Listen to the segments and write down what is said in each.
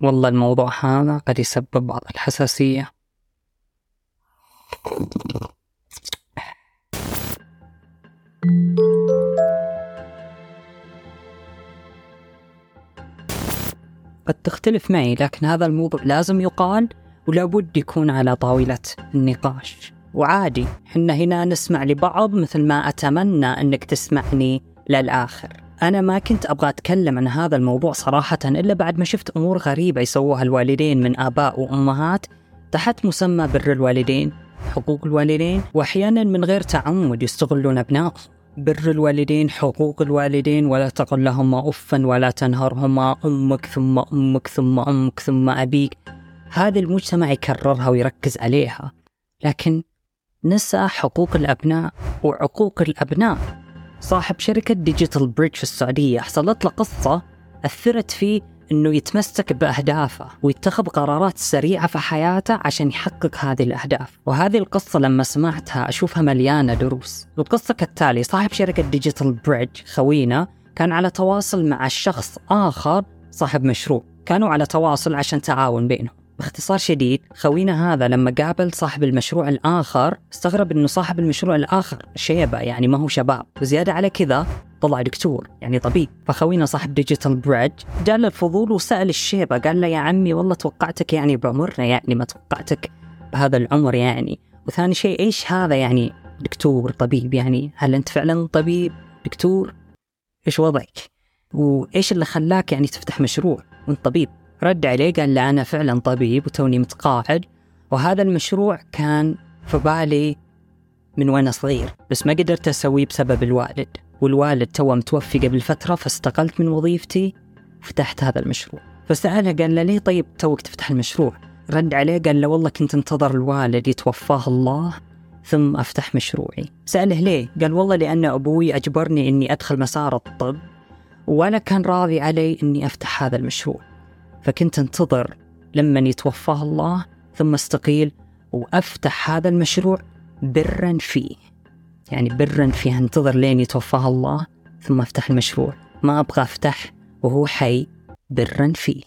والله الموضوع هذا قد يسبب بعض الحساسية. قد تختلف معي لكن هذا الموضوع لازم يقال ولابد يكون على طاولة النقاش. وعادي حنا هنا نسمع لبعض مثل ما أتمنى أنك تسمعني للآخر. أنا ما كنت أبغى أتكلم عن هذا الموضوع صراحة إلا بعد ما شفت أمور غريبة يسووها الوالدين من آباء وأمهات تحت مسمى بر الوالدين حقوق الوالدين وأحيانا من غير تعمد يستغلون أبنائهم بر الوالدين حقوق الوالدين ولا تقل لهما أفا ولا تنهرهما أمك ثم أمك ثم أمك ثم أبيك. هذا المجتمع يكررها ويركز عليها. لكن نسى حقوق الأبناء وعقوق الأبناء. صاحب شركة Digital Bridge في السعودية حصلت له قصة أثرت فيه أنه يتمسك بأهدافه ويتخذ قرارات سريعة في حياته عشان يحقق هذه الأهداف. وهذه القصة لما سمعتها أشوفها مليانة دروس. القصة كالتالي صاحب شركة Digital Bridge خوينا كان على تواصل مع شخص آخر صاحب مشروع. كانوا على تواصل عشان تعاون بينهم. باختصار شديد خوينا هذا لما قابل صاحب المشروع الآخر استغرب أنه صاحب المشروع الآخر شيبة يعني ما هو شباب. وزيادة على كذا طلع دكتور يعني طبيب. فخوينا صاحب Digital Bridge جاء الفضول وسأل الشيبة قال له يا عمي والله توقعتك يعني بعمرنا يعني ما توقعتك بهذا العمر يعني. وثاني شيء إيش هذا يعني دكتور طبيب؟ يعني هل أنت فعلا طبيب دكتور؟ إيش وضعك؟ وإيش اللي خلاك يعني تفتح مشروع وأنت طبيب؟ رد عليه قال له أنا فعلا طبيب وتوني متقاعد وهذا المشروع كان في بالي من وأنا صغير بس ما قدرت أسويه بسبب الوالد والوالد توه متوفي قبل فترة فاستقلت من وظيفتي وفتحت هذا المشروع. فسأله قال له ليه طيب توك تفتح المشروع؟ رد عليه قال له والله كنت انتظر الوالد يتوفاه الله ثم أفتح مشروعي. سأله ليه؟ قال والله لأن أبوي أجبرني أني أدخل مسار الطب ولا كان راضي علي أني أفتح هذا المشروع. فكنت انتظر لما يتوفاه الله ثم استقيل وأفتح هذا المشروع برا فيه. يعني برا فيه انتظر لين يتوفاه الله ثم أفتح المشروع. ما أبغى أفتح وهو حي. برا فيه.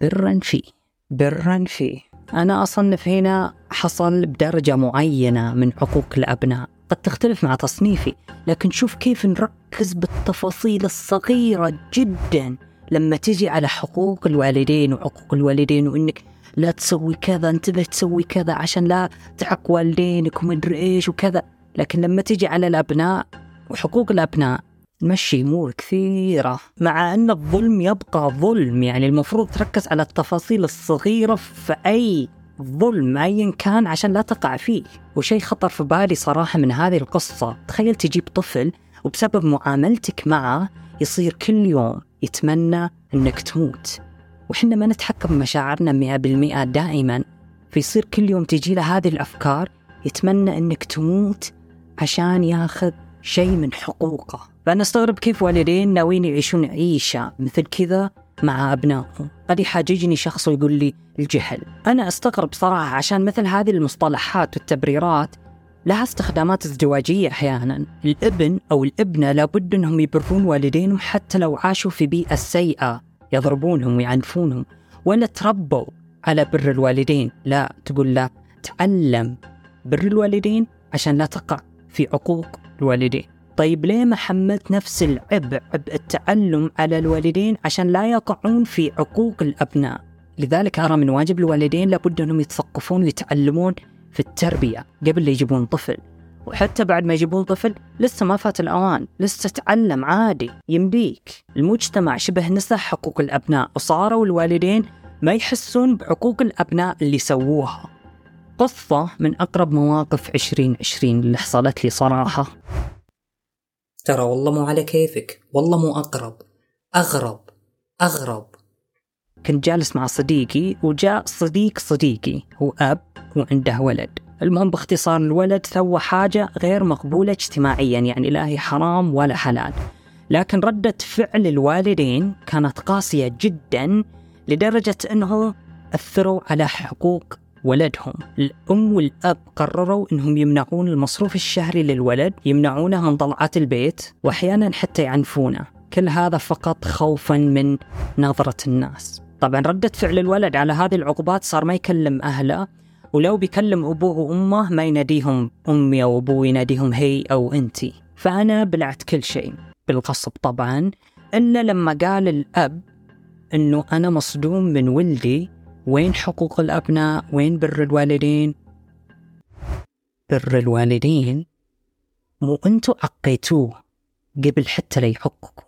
برا فيه. برا فيه. أنا أصنف هنا حصل بدرجة معينة من حقوق الأبناء. قد تختلف مع تصنيفي لكن شوف كيف نركز بالتفاصيل الصغيرة جدا. لما تجي على حقوق الوالدين وحقوق الوالدين وإنك لا تسوي كذا انتبه تسوي كذا عشان لا تعق والدينك ومدري إيش وكذا. لكن لما تجي على الأبناء وحقوق الأبناء مشي أمور كثيرة. مع أن الظلم يبقى ظلم يعني المفروض تركز على التفاصيل الصغيرة في أي ظلم ايا كان عشان لا تقع فيه. وشيء خطر في بالي صراحة من هذه القصة. تخيل تجيب طفل وبسبب معاملتك معه يصير كل يوم يتمنى إنك تموت. وحنا ما نتحكم بمشاعرنا مئة بالمئة دائما. فيصير كل يوم تجي له هذه الأفكار يتمنى أنك تموت عشان ياخذ شيء من حقوقه. فأنا أستغرب كيف والدين ناويين يعيشون عيشة مثل كذا مع أبنائهم قد يحاججني شخص ويقول لي الجهل. أنا أستغرب صراحة عشان مثل هذه المصطلحات والتبريرات لها استخدامات ازدواجية أحيانا. الابن أو الابنة لابد أنهم يبرون والدينهم حتى لو عاشوا في بيئة سيئة. يضربونهم ويعنفونهم ولا تربوا على بر الوالدين. لا تقول لا تعلم بر الوالدين عشان لا تقع في عقوق الوالدين. طيب ليه ما حملت نفس العبء عبء التعلم على الوالدين عشان لا يقعون في عقوق الأبناء؟ لذلك أرى من واجب الوالدين لابد أنهم يتثقفون ويتعلمون في التربية قبل لا يجيبون طفل. وحتى بعد ما يجيبون طفل لسه ما فات الأوان لسه تعلم عادي يمديك. المجتمع شبه نسى حقوق الأبناء وصاروا الوالدين ما يحسون بعقوق الأبناء اللي سووها. قصة من أقرب مواقف 2020 اللي حصلت لي صراحة. ترى والله مو على كيفك والله مو أقرب. أغرب أغرب. كنت جالس مع صديقي وجاء صديق صديقي هو أب وعنده ولد. المهم باختصار الولد سوى حاجة غير مقبولة اجتماعيا يعني لا هي حرام ولا حلال. لكن ردة فعل الوالدين كانت قاسية جدا لدرجة أنه أثروا على حقوق ولدهم. الأم والأب قرروا أنهم يمنعون المصروف الشهري للولد يمنعونه من طلعات البيت وأحيانا حتى يعنفونه. كل هذا فقط خوفا من نظرة الناس. طبعا ردة فعل الولد على هذه العقوبات صار ما يكلم أهله ولو بيكلم أبوه وأمه ما يناديهم أمي أو أبوي يناديهم هي أو أنتي فأنا بلعت كل شيء بالغصب طبعا إلا لما قال الأب إنه أنا مصدوم من ولدي وين حقوق الأبناء؟ وين بر الوالدين؟ بر الوالدين؟ مو أنتوا عقيتوه قبل حتى لا يحقكم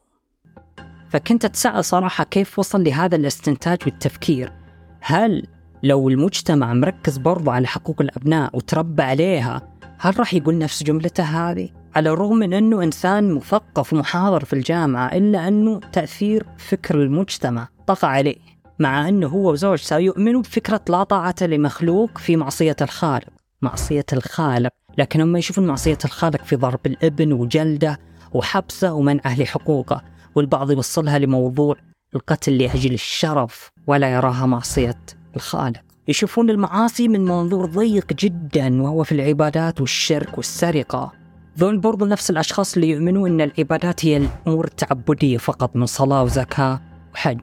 فكنت أتساءل صراحة كيف وصل لهذا الاستنتاج والتفكير؟ هل لو المجتمع مركز برضه على حقوق الأبناء وتربى عليها هل راح يقول نفس جملته هذه؟ على الرغم من أنه إنسان مثقف ومحاضر في الجامعة إلا أنه تأثير فكر المجتمع طغى عليه مع أنه هو وزوجته يؤمنوا بفكرة لا طاعة لمخلوق في معصية الخالق. معصية الخالق. لكن هم يشوفون معصية الخالق في ضرب الإبن وجلده وحبسه ومنعه لحقوقه. والبعض يوصلها لموضوع القتل لأجل الشرف ولا يراها معصية الخالق. يشوفون المعاصي من منظور ضيق جدا وهو في العبادات والشرك والسرقة. ذول برضو نفس الأشخاص اللي يؤمنون أن العبادات هي الأمور التعبدية فقط من صلاة وزكاة وحج.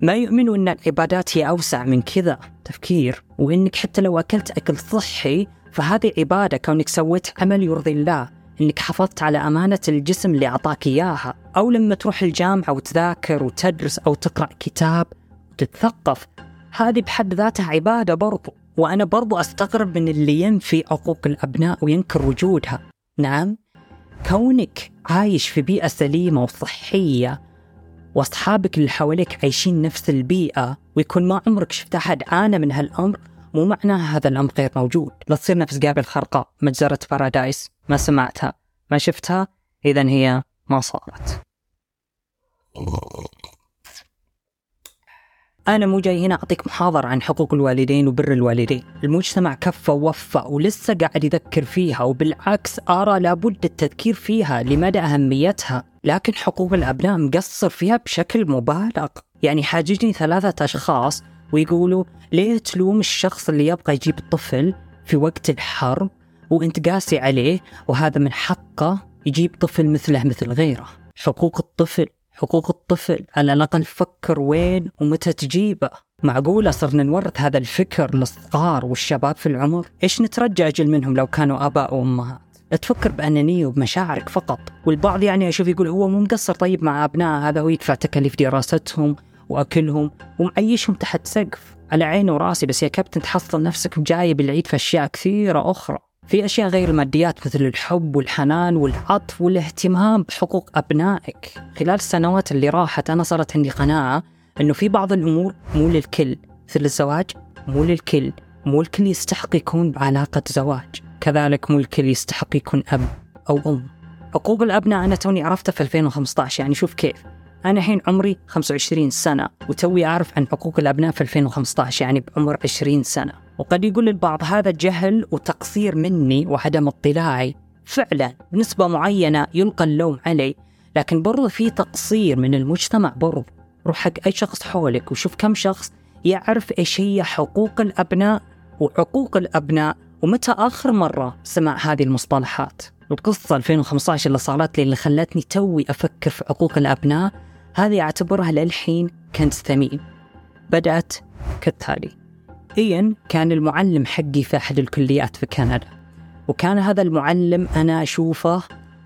ما يؤمنوا أن العبادات هي أوسع من كذا تفكير. وأنك حتى لو أكلت أكل صحي فهذه عبادة كونك سويت عمل يرضي الله. إنك حافظت على أمانة الجسم اللي أعطاك إياها. أو لما تروح الجامعة وتذاكر وتدرس أو تقرأ كتاب وتتثقف هذه بحد ذاتها عبادة برضو. وأنا برضو أستغرب من اللي ينفي حقوق الأبناء وينكر وجودها. نعم كونك عايش في بيئة سليمة وصحية وأصحابك اللي حواليك عايشين نفس البيئة ويكون ما عمرك شفت أحد عانى من هالأمر مو معناها هذا الأمر غير موجود. لا تصير نفس قابل الخرقاء مجزرة بارادايس ما سمعتها ما شفتها إذا هي ما صارت. أنا مو جاي هنا أعطيك محاضرة عن حقوق الوالدين وبر الوالدين. المجتمع كفى ووفى ولسه قاعد يذكر فيها وبالعكس أرى لابد التذكير فيها لمدى أهميتها. لكن حقوق الأبناء مقصر فيها بشكل مبالغ. يعني حاججني ثلاثة أشخاص ويقولوا ليه تلوم الشخص اللي يبغى يجيب الطفل في وقت الحرب؟ وانت قاسي عليه وهذا من حقه يجيب طفل مثله مثل غيره. حقوق الطفل حقوق الطفل. على الأقل فكر وين ومتى تجيبه. معقولة صرنا نورث هذا الفكر للصغار والشباب في العمر؟ إيش نترجى أجل منهم لو كانوا آباء وأمهات؟ تفكر بأنانية وبمشاعرك فقط. والبعض يعني أشوف يقول هو مو مقصر طيب مع أبنائه هذا هو يدفع تكاليف دراستهم وأكلهم ومعيشهم تحت سقف. على عيني وراسي بس يا كابتن تحصل نفسك جايب العيد في أشياء كثيرة أخرى. في أشياء غير الماديات مثل الحب والحنان والعطف والاهتمام بحقوق أبنائك. خلال السنوات اللي راحت أنا صارت عندي قناعة إنه في بعض الأمور مو للكل مثل الزواج مو للكل مو الكل يستحق يكون بعلاقة زواج. كذلك مو الكل يستحق يكون أب أو أم. حقوق الأبناء أنا توني عرفتها في 2015 يعني شوف كيف. أنا الحين عمري 25 سنة وتوي أعرف عن حقوق الأبناء في 2015 يعني بعمر 20 سنة. وقد يقول البعض هذا جهل وتقصير مني وعدم اطلاعي. فعلا بنسبة معينة يلقى اللوم علي لكن برضو في تقصير من المجتمع برضو. روح حق أي شخص حولك وشوف كم شخص يعرف إيش هي حقوق الأبناء وعقوق الأبناء ومتى آخر مرة سمع هذه المصطلحات. القصة 2015 اللي صارت لي اللي خلتني توي أفكر في حقوق الأبناء هذه أعتبرها للحين كنز ثمين. بدأت كالتالي. إيان كان المعلم حقي في أحد الكليات في كندا. وكان هذا المعلم أنا أشوفه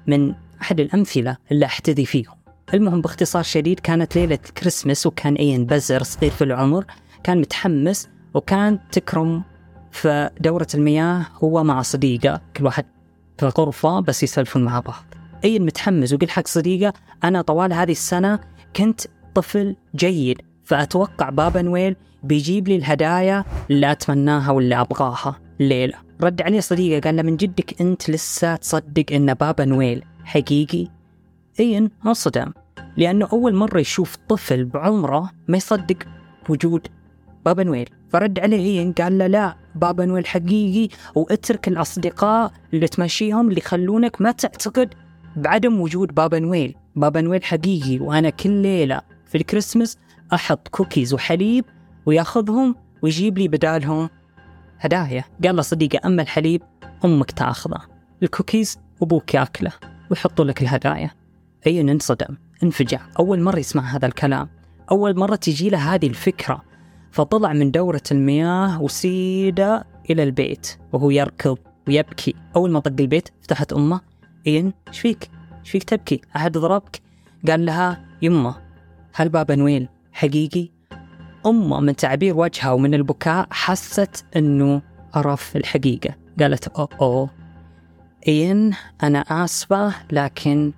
من أحد الأمثلة اللي أحتذي فيهم. المهم باختصار شديد كانت ليلة كريسمس وكان إيان بزر صغير في العمر. كان متحمس وكان تكرم في دورة المياه هو مع صديقه. كل واحد في غرفة بس يسولفون مع بعض. أين متحمس وقل حق صديقه أنا طوال هذه السنة كنت طفل جيد فأتوقع بابا نويل بيجيب لي الهدايا اللي أتمناها واللي أبغاها. الليلة رد عليه صديقة قال له من جدك أنت لسه تصدق إن بابا نويل حقيقي؟ إين انصدم. لأنه أول مرة يشوف طفل بعمره ما يصدق وجود بابا نويل. فرد عليه إين قال له لا بابا نويل حقيقي واترك الأصدقاء اللي تمشيهم اللي يخلونك ما تعتقد بعدم وجود بابا نويل. بابا نويل حقيقي وأنا كل ليلة في الكريسماس أحط كوكيز وحليب وياخذهم ويجيب لي بدالهم. هدايا. قال له صديقه أما الحليب أمك تأخذه. الكوكيز أبوك يأكله ويحطوا لك الهدايا. أي انصدم انفجع. أول مرة يسمع هذا الكلام. أول مرة تجي له هذه الفكرة. فطلع من دورة المياه وسيدة إلى البيت وهو يركض ويبكي. أول ما طق البيت فتحت أمه. إين إيش فيك؟ إيش فيك تبكي؟ أحد ضربك؟ قال لها يمه هل بابا نويل حقيقي؟ أمه من تعبير وجهها ومن البكاء حست أنه عرف الحقيقة. قالت أوه أوه. إين أنا آسفة لكن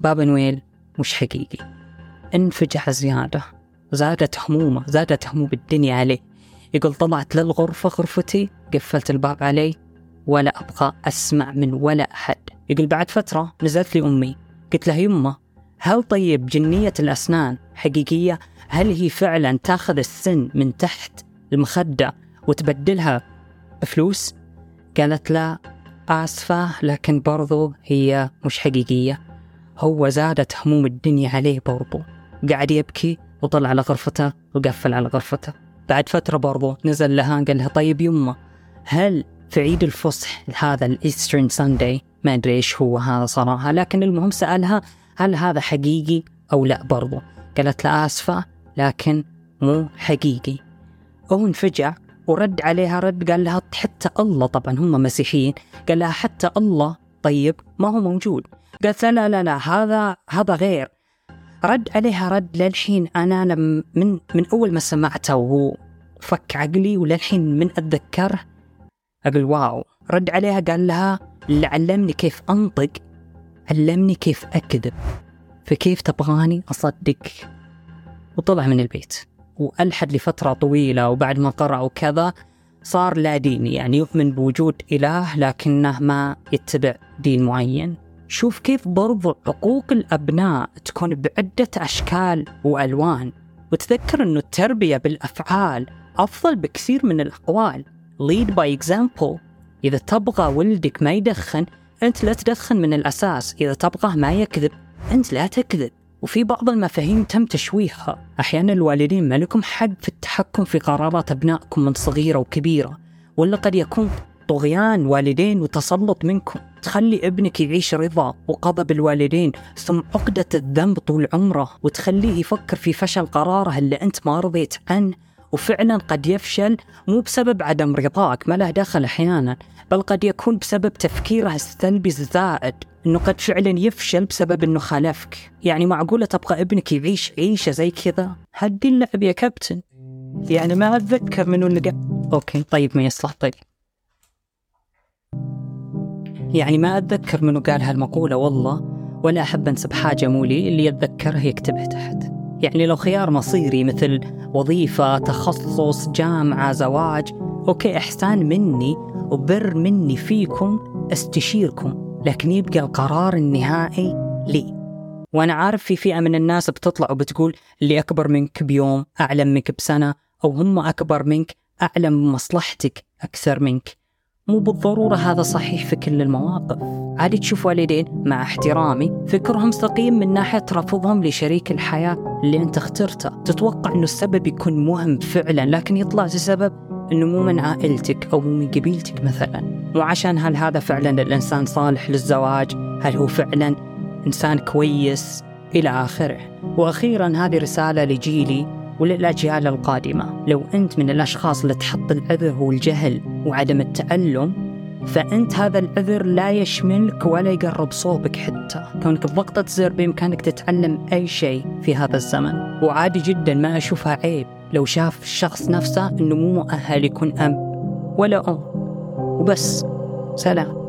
بابا نويل مش حقيقي. انفجع زيادة. زادت همومه زادت هموم الدنيا عليه. يقول طلعت للغرفة غرفتي قفلت الباب علي ولا أبغى أسمع من ولا أحد. يقول بعد فترة نزلت لي أمي قلت لها يمه هل طيب جنية الأسنان حقيقية؟ هل هي فعلا تاخذ السن من تحت المخدة وتبدلها بفلوس؟ قالت لا آسفة لكن برضو هي مش حقيقية. هو زادت هموم الدنيا عليه برضو. قاعد يبكي وطلع على غرفته وقفل على غرفته. بعد فترة برضو نزل لها قال لها طيب يمه هل في عيد الفصح هذا ال Easter Sunday ما أدري إيش هو هذا صراحة لكن المهم سألها هل هذا حقيقي أو لا برضو؟ قالت له آسفة لكن مو حقيقي. هو انفجع ورد عليها رد قال لها حتى الله طبعا هم مسيحيين قال لها حتى الله طيب ما هو موجود. قالت لا لا لا, هذا هذا غير. رد عليها رد للحين أنا لم من من أول ما سمعته وهو فك عقلي وللحين من اتذكره أقول واو. رد عليها قال لها اللي علمني كيف أنطق علمني كيف أكذب. فكيف تبغاني أصدق؟ وطلع من البيت. وألحد لفترة طويلة وبعد ما قرأ وكذا صار لا ديني يعني يؤمن بوجود إله لكنه ما يتبع دين معين. شوف كيف برضو حقوق الأبناء تكون بعدة أشكال وألوان. وتذكر أنه التربية بالأفعال أفضل بكثير من الأقوال. Lead by example. إذا تبغى ولدك ما يدخن أنت لا تدخن من الأساس. إذا تبغاه ما يكذب أنت لا تكذب. وفي بعض المفاهيم تم تشويهها. أحيانا الوالدين ما لكم حق في التحكم في قرارات أبنائكم من صغيرة وكبيرة ولا قد يكون طغيان والدين وتسلط منكم. تخلي ابنك يعيش رضا وغضب الوالدين ثم عقدة الذنب طول عمره وتخليه يفكر في فشل قراره اللي أنت ما رضيت عنه. وفعلا قد يفشل مو بسبب عدم رضاك ما له دخل أحيانا بل قد يكون بسبب تفكيره السلبي الزائد. إنه قد فعلا يفشل بسبب إنه خالفك. يعني معقولة تبغى ابنك يعيش عيشة زي كذا؟ هدي اللعب يا كابتن. يعني ما أتذكر منو اللي أوكي طيب ما يصلح طيب. يعني ما أتذكر منو قال هالمقولة والله ولا أحب أنسب حاجة مولي اللي يتذكرها يكتبها تحت. يعني لو خيار مصيري مثل وظيفة تخصص جامعة زواج أوكي إحسان مني وبر مني فيكم استشيركم. لكن يبقى القرار النهائي لي. وأنا عارف في فئة من الناس بتطلع وبتقول اللي أكبر منك بيوم أعلم منك بسنة أو هم أكبر منك أعلم مصلحتك أكثر منك. مو بالضرورة هذا صحيح في كل المواقف. عادي تشوف والدين مع احترامي فكرهم سقيم من ناحية رفضهم لشريك الحياة اللي أنت اخترته. تتوقع إنه السبب يكون مهم فعلا لكن يطلع السبب إنه مو من عائلتك أو مو من قبيلتك مثلا. وعشان هل هذا فعلا الإنسان صالح للزواج هل هو فعلا إنسان كويس إلى آخره. وأخيرا هذه رسالة لجيلي وللأجيال القادمة. لو أنت من الأشخاص اللي تحط العذر هو الجهل وعدم التعلم فأنت هذا العذر لا يشملك ولا يقرب صوبك حتى. كونك بضغطة زر بإمكانك تتعلم أي شيء في هذا الزمن. وعادي جدا ما أشوفها عيب. لو شاف الشخص نفسه أنه مو مؤهل يكون أب ولا أم. وبس سلام.